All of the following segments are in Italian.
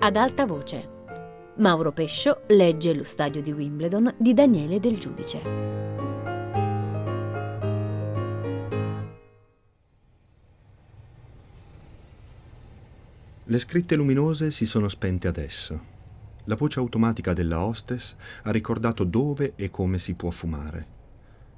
ad alta voce. Mauro Pescio legge Lo stadio di Wimbledon di Daniele Del Giudice. Le scritte luminose si sono spente adesso. La voce automatica della hostess ha ricordato dove e come si può fumare.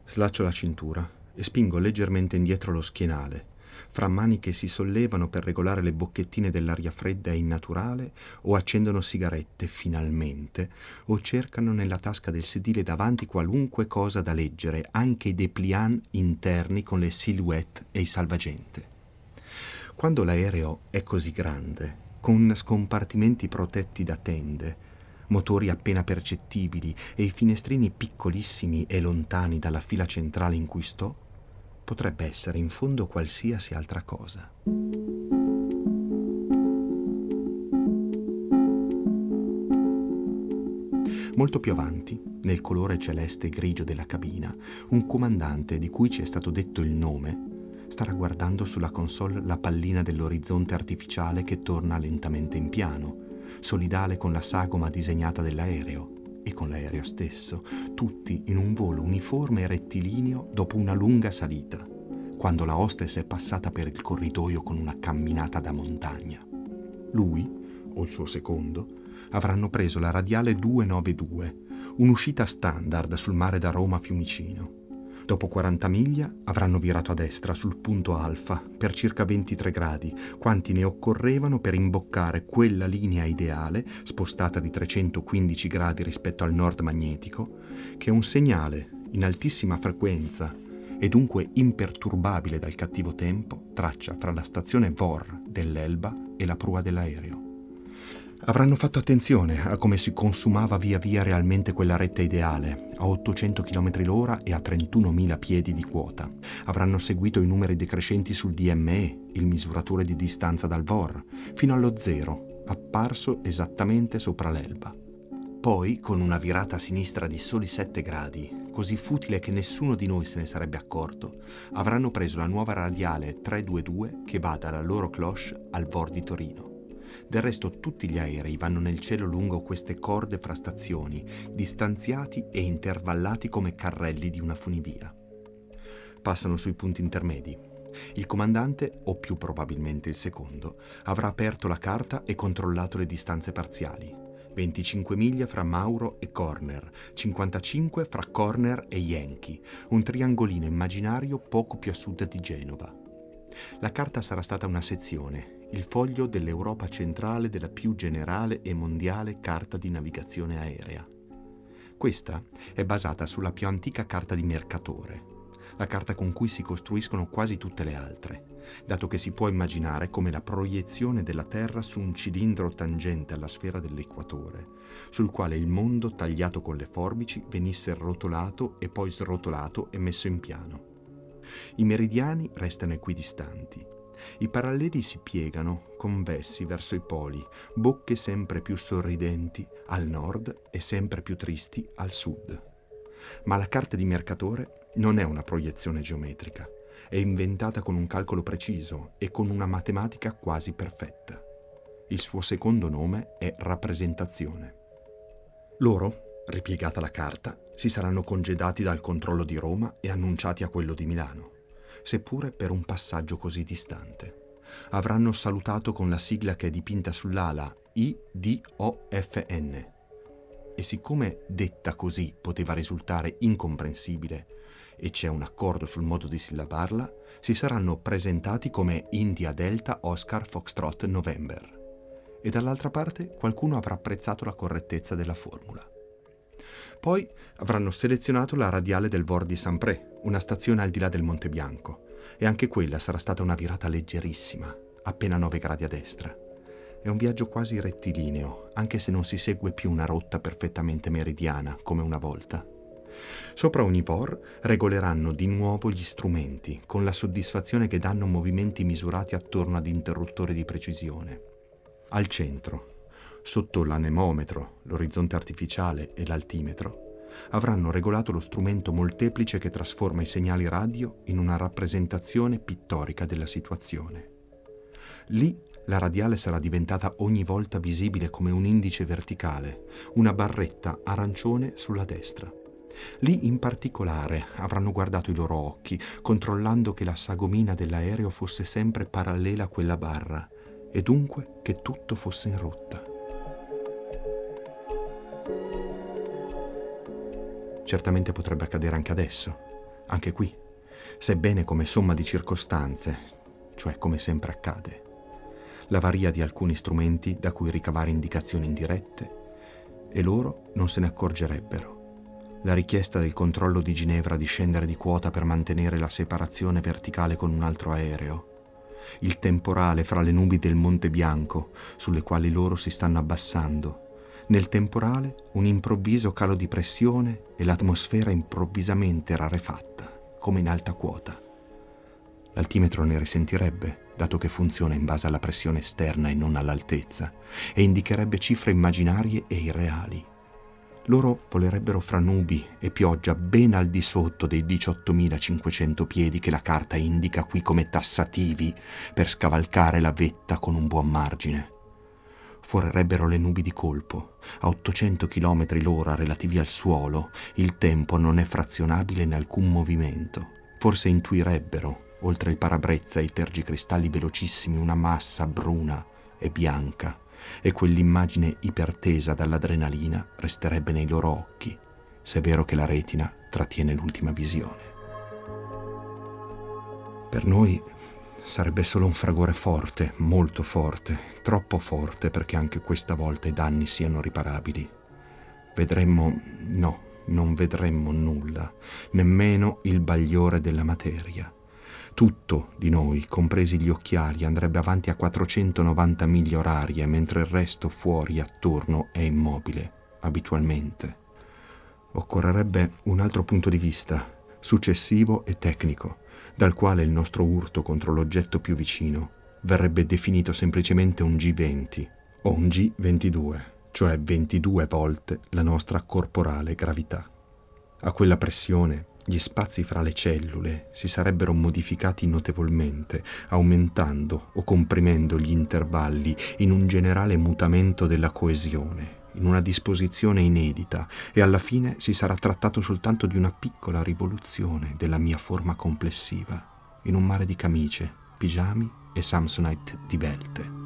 Slaccio la cintura e spingo leggermente indietro lo schienale, fra mani che si sollevano per regolare le bocchettine dell'aria fredda e innaturale, o accendono sigarette finalmente, o cercano nella tasca del sedile davanti qualunque cosa da leggere, anche i dépliant interni con le silhouette e i salvagente. Quando l'aereo è così grande, con scompartimenti protetti da tende, motori appena percettibili e i finestrini piccolissimi e lontani dalla fila centrale in cui sto, potrebbe essere in fondo qualsiasi altra cosa. Molto più avanti, nel colore celeste grigio della cabina, un comandante di cui ci è stato detto il nome starà guardando sulla console la pallina dell'orizzonte artificiale che torna lentamente in piano, solidale con la sagoma disegnata dell'aereo e con l'aereo stesso, tutti in un volo uniforme e rettilineo dopo una lunga salita, quando la hostess è passata per il corridoio con una camminata da montagna. Lui, o il suo secondo, avranno preso la radiale 292, un'uscita standard sul mare da Roma a Fiumicino Dopo 40 miglia avranno virato a destra sul punto alfa per circa 23 gradi, quanti ne occorrevano per imboccare quella linea ideale, spostata di 315 gradi rispetto al nord magnetico, che un segnale in altissima frequenza e dunque imperturbabile dal cattivo tempo traccia fra la stazione VOR dell'Elba e la prua dell'aereo. Avranno fatto attenzione a come si consumava via via realmente quella retta ideale, a 800 km l'ora e a 31.000 piedi di quota. Avranno seguito i numeri decrescenti sul DME, il misuratore di distanza dal VOR, fino allo zero, apparso esattamente sopra l'Elba. Poi, con una virata a sinistra di soli 7 gradi, così futile che nessuno di noi se ne sarebbe accorto, avranno preso la nuova radiale 322 che va dalla loro cloche al VOR di Torino. Del resto tutti gli aerei vanno nel cielo lungo queste corde fra stazioni, distanziati e intervallati come carrelli di una funivia. Passano sui punti intermedi. Il comandante, o più probabilmente il secondo, avrà aperto la carta e controllato le distanze parziali. 25 miglia fra Mauro e Corner, 55 fra Corner e Yankee, un triangolino immaginario poco più a sud di Genova. La carta sarà stata una sezione, il foglio dell'Europa centrale della più generale e mondiale carta di navigazione aerea. Questa è basata sulla più antica carta di Mercatore, la carta con cui si costruiscono quasi tutte le altre, dato che si può immaginare come la proiezione della Terra su un cilindro tangente alla sfera dell'equatore, sul quale il mondo tagliato con le forbici venisse rotolato e poi srotolato e messo in piano. I meridiani restano equidistanti, i paralleli si piegano, convessi verso i poli, bocche sempre più sorridenti al nord e sempre più tristi al sud. Ma la carta di Mercatore non è una proiezione geometrica, è inventata con un calcolo preciso e con una matematica quasi perfetta. Il suo secondo nome è rappresentazione. Loro, ripiegata la carta, si saranno congedati dal controllo di Roma e annunciati a quello di Milano seppure per un passaggio così distante. Avranno salutato con la sigla che è dipinta sull'ala IDOFN. E siccome detta così poteva risultare incomprensibile e c'è un accordo sul modo di sillabarla, si saranno presentati come India Delta Oscar Foxtrot November. E dall'altra parte qualcuno avrà apprezzato la correttezza della formula. Poi avranno selezionato la radiale del Vor di Saint-Pré, una stazione al di là del Monte Bianco, e anche quella sarà stata una virata leggerissima, appena 9 gradi a destra. È un viaggio quasi rettilineo, anche se non si segue più una rotta perfettamente meridiana come una volta. Sopra ogni VOR regoleranno di nuovo gli strumenti, con la soddisfazione che danno movimenti misurati attorno ad interruttori di precisione. Al centro, sotto l'anemometro, l'orizzonte artificiale e l'altimetro, avranno regolato lo strumento molteplice che trasforma i segnali radio in una rappresentazione pittorica della situazione. Lì la radiale sarà diventata ogni volta visibile come un indice verticale, una barretta arancione sulla destra. Lì in particolare avranno guardato i loro occhi, controllando che la sagomina dell'aereo fosse sempre parallela a quella barra e dunque che tutto fosse in rotta. Certamente potrebbe accadere anche adesso, anche qui, sebbene come somma di circostanze, cioè come sempre accade. L'avaria di alcuni strumenti da cui ricavare indicazioni indirette e loro non se ne accorgerebbero la richiesta del controllo di Ginevra di scendere di quota per mantenere la separazione verticale con un altro aereo, il temporale fra le nubi del Monte Bianco sulle quali loro si stanno abbassando, nel temporale un improvviso calo di pressione e l'atmosfera improvvisamente rarefatta, come in alta quota. L'altimetro ne risentirebbe, dato che funziona in base alla pressione esterna e non all'altezza, e indicherebbe cifre immaginarie e irreali. Loro volerebbero fra nubi e pioggia ben al di sotto dei 18.500 piedi che la carta indica qui come tassativi per scavalcare la vetta con un buon margine. Forerebbero le nubi di colpo. A 800 km l'ora relativi al suolo, il tempo non è frazionabile in alcun movimento. Forse intuirebbero, oltre il parabrezza e i tergicristalli velocissimi, una massa bruna e bianca e quell'immagine ipertesa dall'adrenalina resterebbe nei loro occhi, se è vero che la retina trattiene l'ultima visione. Per noi sarebbe solo un fragore forte, molto forte, troppo forte perché anche questa volta i danni siano riparabili. Vedremmo, no, non vedremmo nulla, nemmeno il bagliore della materia tutto di noi, compresi gli occhiali, andrebbe avanti a 490 miglia orarie, mentre il resto fuori attorno è immobile, abitualmente. Occorrerebbe un altro punto di vista, successivo e tecnico, dal quale il nostro urto contro l'oggetto più vicino verrebbe definito semplicemente un G20 o un G22, cioè 22 volte la nostra corporale gravità. A quella pressione gli spazi fra le cellule si sarebbero modificati notevolmente, aumentando o comprimendo gli intervalli in un generale mutamento della coesione, in una disposizione inedita, e alla fine si sarà trattato soltanto di una piccola rivoluzione della mia forma complessiva, in un mare di camicie, pigiami e Samsonite di velte.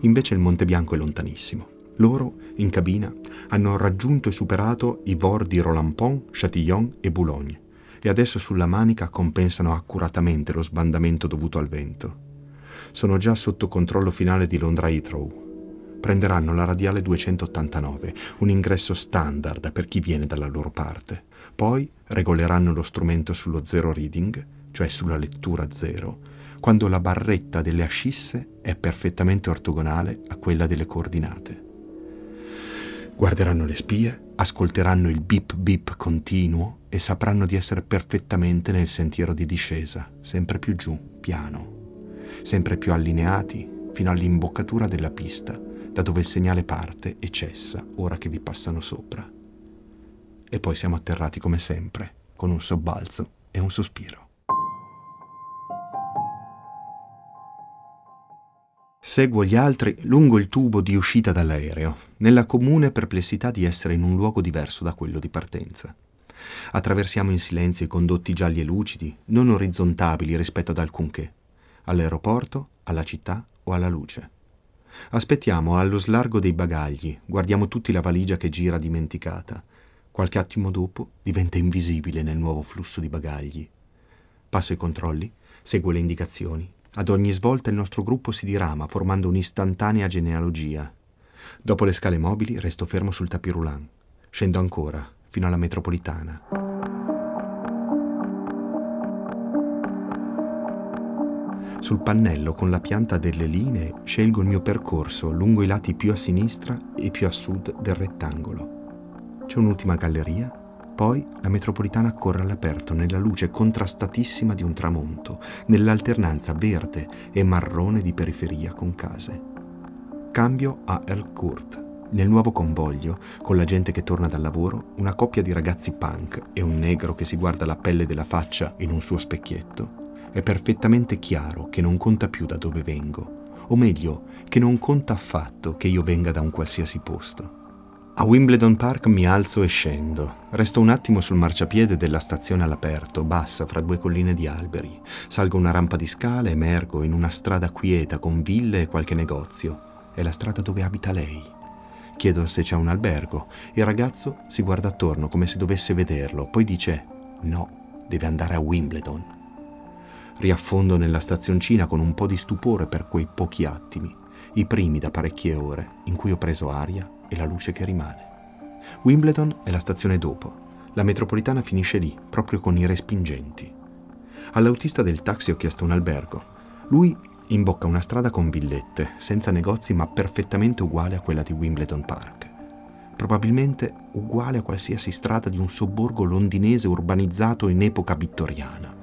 Invece il Monte Bianco è lontanissimo loro, in cabina, hanno raggiunto e superato i vor di Rolampon, Châtillon e Boulogne e adesso sulla manica compensano accuratamente lo sbandamento dovuto al vento. Sono già sotto controllo finale di Londra Heathrow. Prenderanno la radiale 289, un ingresso standard per chi viene dalla loro parte. Poi regoleranno lo strumento sullo zero reading, cioè sulla lettura zero, quando la barretta delle ascisse è perfettamente ortogonale a quella delle coordinate. Guarderanno le spie, ascolteranno il bip bip continuo e sapranno di essere perfettamente nel sentiero di discesa, sempre più giù, piano, sempre più allineati fino all'imboccatura della pista, da dove il segnale parte e cessa ora che vi passano sopra. E poi siamo atterrati come sempre, con un sobbalzo e un sospiro. Seguo gli altri lungo il tubo di uscita dall'aereo, nella comune perplessità di essere in un luogo diverso da quello di partenza. Attraversiamo in silenzio i condotti gialli e lucidi, non orizzontabili rispetto ad alcunché, all'aeroporto, alla città o alla luce. Aspettiamo allo slargo dei bagagli, guardiamo tutti la valigia che gira dimenticata. Qualche attimo dopo diventa invisibile nel nuovo flusso di bagagli. Passo i controlli, seguo le indicazioni ad ogni svolta il nostro gruppo si dirama, formando un'istantanea genealogia. Dopo le scale mobili resto fermo sul tapis roulant. Scendo ancora, fino alla metropolitana. Sul pannello con la pianta delle linee scelgo il mio percorso lungo i lati più a sinistra e più a sud del rettangolo. C'è un'ultima galleria poi la metropolitana corre all'aperto nella luce contrastatissima di un tramonto, nell'alternanza verde e marrone di periferia con case. Cambio a El Kurt. Nel nuovo convoglio, con la gente che torna dal lavoro, una coppia di ragazzi punk e un negro che si guarda la pelle della faccia in un suo specchietto, è perfettamente chiaro che non conta più da dove vengo o meglio, che non conta affatto che io venga da un qualsiasi posto. A Wimbledon Park mi alzo e scendo. Resto un attimo sul marciapiede della stazione all'aperto, bassa fra due colline di alberi. Salgo una rampa di scale, emergo in una strada quieta con ville e qualche negozio. È la strada dove abita lei. Chiedo se c'è un albergo. Il ragazzo si guarda attorno come se dovesse vederlo, poi dice no, deve andare a Wimbledon. Riaffondo nella stazioncina con un po' di stupore per quei pochi attimi, i primi da parecchie ore in cui ho preso aria e la luce che rimane. Wimbledon è la stazione dopo. La metropolitana finisce lì, proprio con i respingenti. All'autista del taxi ho chiesto un albergo. Lui imbocca una strada con villette, senza negozi ma perfettamente uguale a quella di Wimbledon Park. Probabilmente uguale a qualsiasi strada di un sobborgo londinese urbanizzato in epoca vittoriana.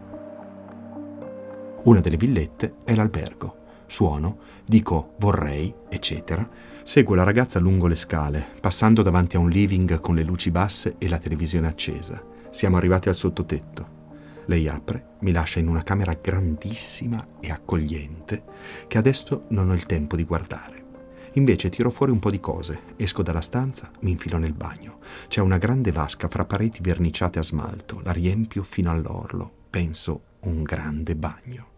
Una delle villette è l'albergo. Suono, dico vorrei, eccetera, Seguo la ragazza lungo le scale, passando davanti a un living con le luci basse e la televisione accesa. Siamo arrivati al sottotetto. Lei apre, mi lascia in una camera grandissima e accogliente che adesso non ho il tempo di guardare. Invece tiro fuori un po' di cose, esco dalla stanza, mi infilo nel bagno. C'è una grande vasca fra pareti verniciate a smalto, la riempio fino all'orlo. Penso un grande bagno.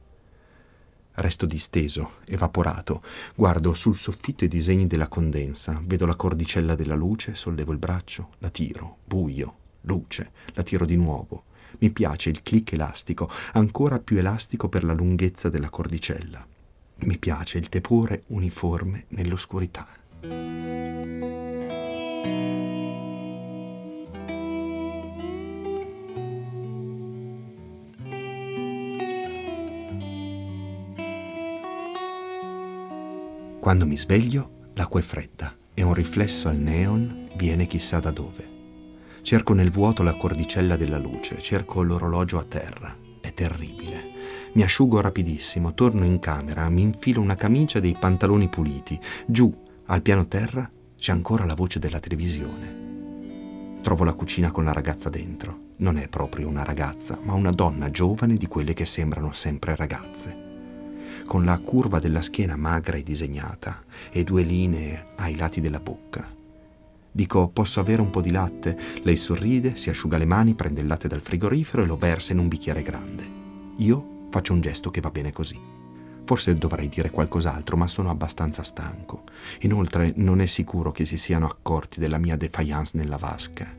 Resto disteso, evaporato. Guardo sul soffitto i disegni della condensa, vedo la cordicella della luce, sollevo il braccio, la tiro, buio, luce, la tiro di nuovo. Mi piace il clic elastico, ancora più elastico per la lunghezza della cordicella. Mi piace il tepore uniforme nell'oscurità. Quando mi sveglio, l'acqua è fredda e un riflesso al neon viene chissà da dove. Cerco nel vuoto la cordicella della luce, cerco l'orologio a terra. È terribile. Mi asciugo rapidissimo, torno in camera, mi infilo una camicia e dei pantaloni puliti. Giù, al piano terra, c'è ancora la voce della televisione. Trovo la cucina con la ragazza dentro. Non è proprio una ragazza, ma una donna giovane di quelle che sembrano sempre ragazze con la curva della schiena magra e disegnata e due linee ai lati della bocca. Dico, posso avere un po' di latte? Lei sorride, si asciuga le mani, prende il latte dal frigorifero e lo versa in un bicchiere grande. Io faccio un gesto che va bene così. Forse dovrei dire qualcos'altro, ma sono abbastanza stanco. Inoltre non è sicuro che si siano accorti della mia defiance nella vasca.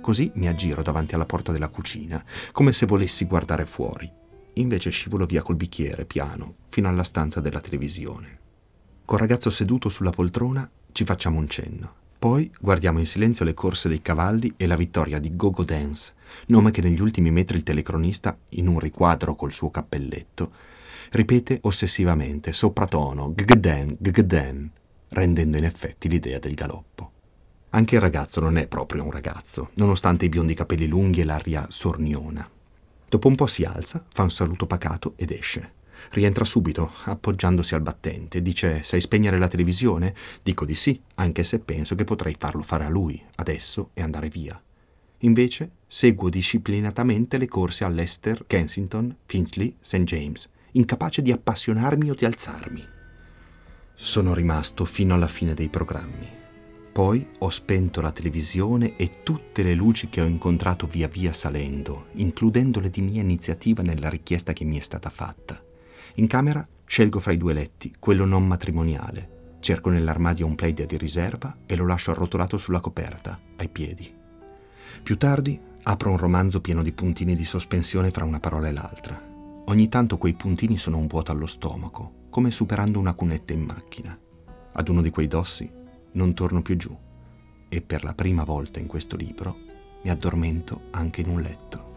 Così mi aggiro davanti alla porta della cucina, come se volessi guardare fuori. Invece scivolo via col bicchiere, piano, fino alla stanza della televisione. Col ragazzo seduto sulla poltrona ci facciamo un cenno. Poi guardiamo in silenzio le corse dei cavalli e la vittoria di Gogo Dance, nome che negli ultimi metri il telecronista, in un riquadro col suo cappelletto, ripete ossessivamente, sopratono, ggden, ggden, rendendo in effetti l'idea del galoppo. Anche il ragazzo non è proprio un ragazzo, nonostante i biondi capelli lunghi e l'aria sorniona. Dopo un po' si alza, fa un saluto pacato ed esce. Rientra subito, appoggiandosi al battente. Dice: Sai spegnere la televisione? Dico di sì, anche se penso che potrei farlo fare a lui, adesso, e andare via. Invece seguo disciplinatamente le corse all'Ester, Kensington, Finchley, St. James, incapace di appassionarmi o di alzarmi. Sono rimasto fino alla fine dei programmi. Poi ho spento la televisione e tutte le luci che ho incontrato via via salendo, includendole di mia iniziativa nella richiesta che mi è stata fatta. In camera scelgo fra i due letti, quello non matrimoniale. Cerco nell'armadio un playdia di riserva e lo lascio arrotolato sulla coperta, ai piedi. Più tardi apro un romanzo pieno di puntini di sospensione fra una parola e l'altra. Ogni tanto quei puntini sono un vuoto allo stomaco, come superando una cunetta in macchina. Ad uno di quei dossi non torno più giù e per la prima volta in questo libro mi addormento anche in un letto.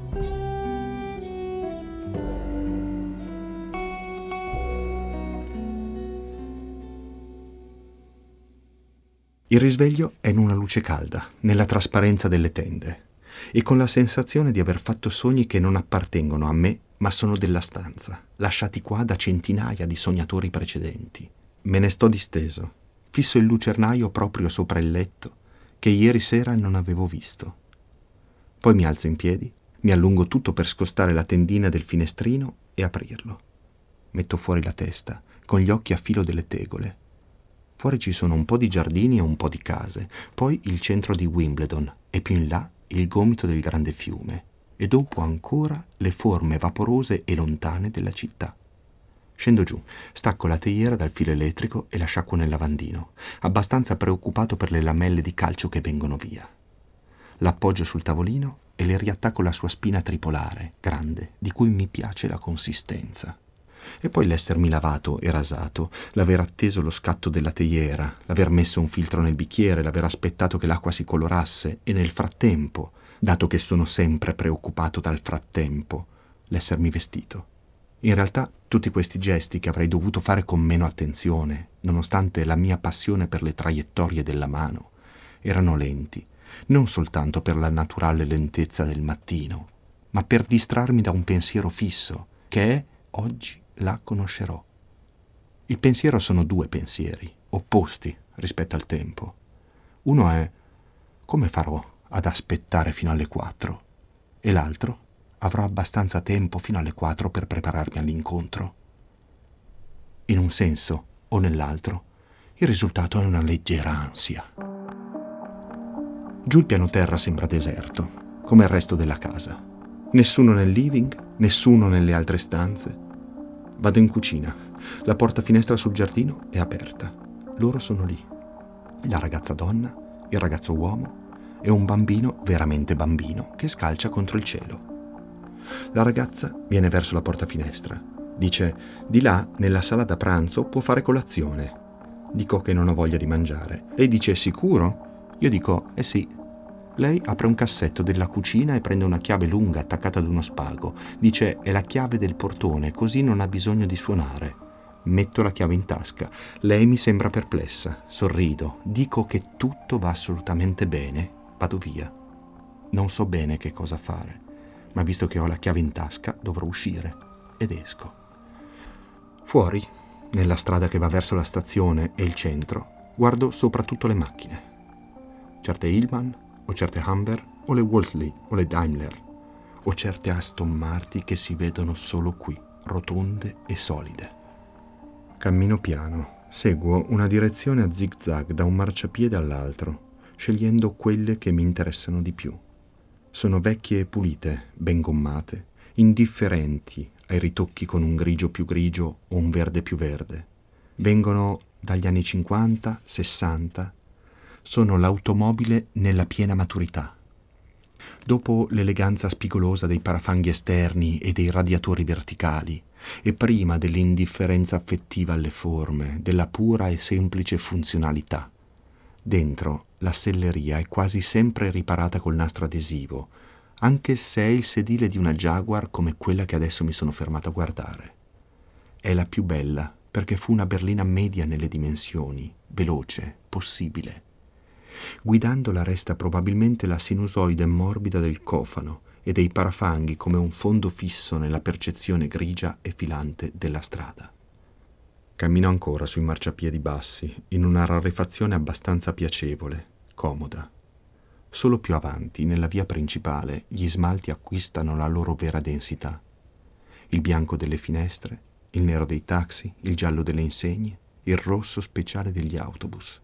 Il risveglio è in una luce calda, nella trasparenza delle tende, e con la sensazione di aver fatto sogni che non appartengono a me, ma sono della stanza, lasciati qua da centinaia di sognatori precedenti. Me ne sto disteso, fisso il lucernaio proprio sopra il letto, che ieri sera non avevo visto. Poi mi alzo in piedi, mi allungo tutto per scostare la tendina del finestrino e aprirlo. Metto fuori la testa, con gli occhi a filo delle tegole. Fuori ci sono un po' di giardini e un po' di case, poi il centro di Wimbledon e più in là il gomito del grande fiume e dopo ancora le forme vaporose e lontane della città. Scendo giù, stacco la teiera dal filo elettrico e la sciacquo nel lavandino, abbastanza preoccupato per le lamelle di calcio che vengono via. L'appoggio sul tavolino e le riattacco la sua spina tripolare, grande, di cui mi piace la consistenza. E poi l'essermi lavato e rasato, l'aver atteso lo scatto della teiera, l'aver messo un filtro nel bicchiere, l'aver aspettato che l'acqua si colorasse e nel frattempo, dato che sono sempre preoccupato dal frattempo, l'essermi vestito. In realtà tutti questi gesti che avrei dovuto fare con meno attenzione, nonostante la mia passione per le traiettorie della mano, erano lenti, non soltanto per la naturale lentezza del mattino, ma per distrarmi da un pensiero fisso, che è oggi la conoscerò. Il pensiero sono due pensieri, opposti rispetto al tempo. Uno è come farò ad aspettare fino alle quattro e l'altro avrò abbastanza tempo fino alle quattro per prepararmi all'incontro. In un senso o nell'altro, il risultato è una leggera ansia. Giù il piano terra sembra deserto, come il resto della casa. Nessuno nel living, nessuno nelle altre stanze. Vado in cucina. La porta finestra sul giardino è aperta. Loro sono lì. La ragazza donna, il ragazzo uomo e un bambino veramente bambino che scalcia contro il cielo. La ragazza viene verso la porta finestra. Dice, di là, nella sala da pranzo, può fare colazione. Dico che non ho voglia di mangiare. Lei dice, sicuro? Io dico, eh sì. Lei apre un cassetto della cucina e prende una chiave lunga attaccata ad uno spago. Dice, è la chiave del portone, così non ha bisogno di suonare. Metto la chiave in tasca. Lei mi sembra perplessa. Sorrido. Dico che tutto va assolutamente bene. Vado via. Non so bene che cosa fare ma visto che ho la chiave in tasca dovrò uscire ed esco. Fuori, nella strada che va verso la stazione e il centro, guardo soprattutto le macchine. Certe Hillman, o certe Humber, o le Wolseley, o le Daimler, o certe Aston Martin che si vedono solo qui, rotonde e solide. Cammino piano, seguo una direzione a zig-zag da un marciapiede all'altro, scegliendo quelle che mi interessano di più. Sono vecchie e pulite, ben gommate, indifferenti ai ritocchi con un grigio più grigio o un verde più verde. Vengono dagli anni 50, 60. Sono l'automobile nella piena maturità. Dopo l'eleganza spigolosa dei parafanghi esterni e dei radiatori verticali, e prima dell'indifferenza affettiva alle forme, della pura e semplice funzionalità. Dentro la selleria è quasi sempre riparata col nastro adesivo, anche se è il sedile di una Jaguar come quella che adesso mi sono fermato a guardare. È la più bella perché fu una berlina media nelle dimensioni, veloce, possibile. Guidandola resta probabilmente la sinusoide morbida del cofano e dei parafanghi come un fondo fisso nella percezione grigia e filante della strada. Cammino ancora sui marciapiedi bassi, in una rarefazione abbastanza piacevole, comoda. Solo più avanti, nella via principale, gli smalti acquistano la loro vera densità. Il bianco delle finestre, il nero dei taxi, il giallo delle insegne, il rosso speciale degli autobus.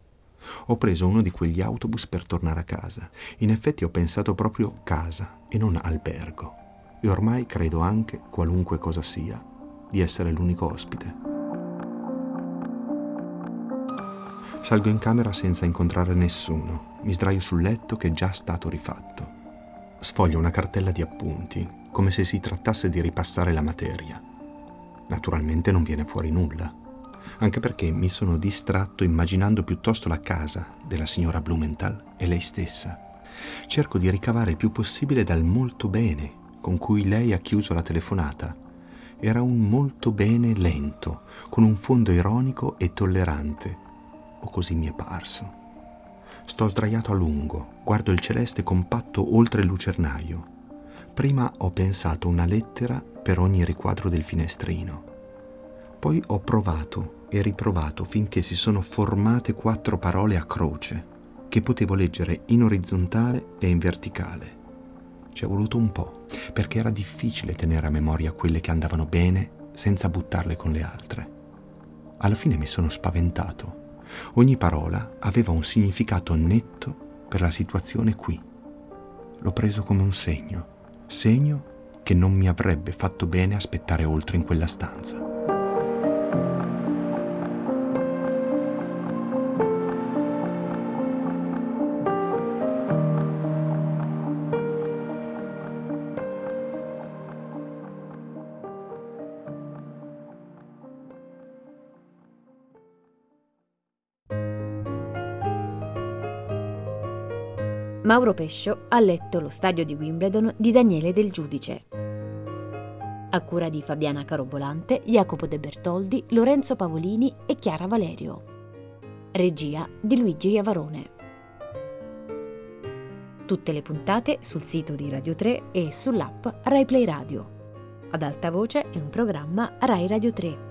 Ho preso uno di quegli autobus per tornare a casa. In effetti ho pensato proprio casa e non albergo. E ormai credo anche, qualunque cosa sia, di essere l'unico ospite. Salgo in camera senza incontrare nessuno. Mi sdraio sul letto che è già stato rifatto. Sfoglio una cartella di appunti, come se si trattasse di ripassare la materia. Naturalmente non viene fuori nulla, anche perché mi sono distratto immaginando piuttosto la casa della signora Blumenthal e lei stessa. Cerco di ricavare il più possibile dal molto bene con cui lei ha chiuso la telefonata. Era un molto bene lento, con un fondo ironico e tollerante, o così mi è parso. Sto sdraiato a lungo, guardo il celeste compatto oltre il lucernaio. Prima ho pensato una lettera per ogni riquadro del finestrino. Poi ho provato e riprovato finché si sono formate quattro parole a croce, che potevo leggere in orizzontale e in verticale. Ci è voluto un po', perché era difficile tenere a memoria quelle che andavano bene senza buttarle con le altre. Alla fine mi sono spaventato. Ogni parola aveva un significato netto per la situazione qui. L'ho preso come un segno, segno che non mi avrebbe fatto bene aspettare oltre in quella stanza. Mauro Pescio ha letto Lo stadio di Wimbledon di Daniele Del Giudice. A cura di Fabiana Carobolante, Jacopo De Bertoldi, Lorenzo Pavolini e Chiara Valerio. Regia di Luigi Iavarone. Tutte le puntate sul sito di Radio 3 e sull'app RaiPlay Radio. Ad alta voce è un programma Rai Radio 3.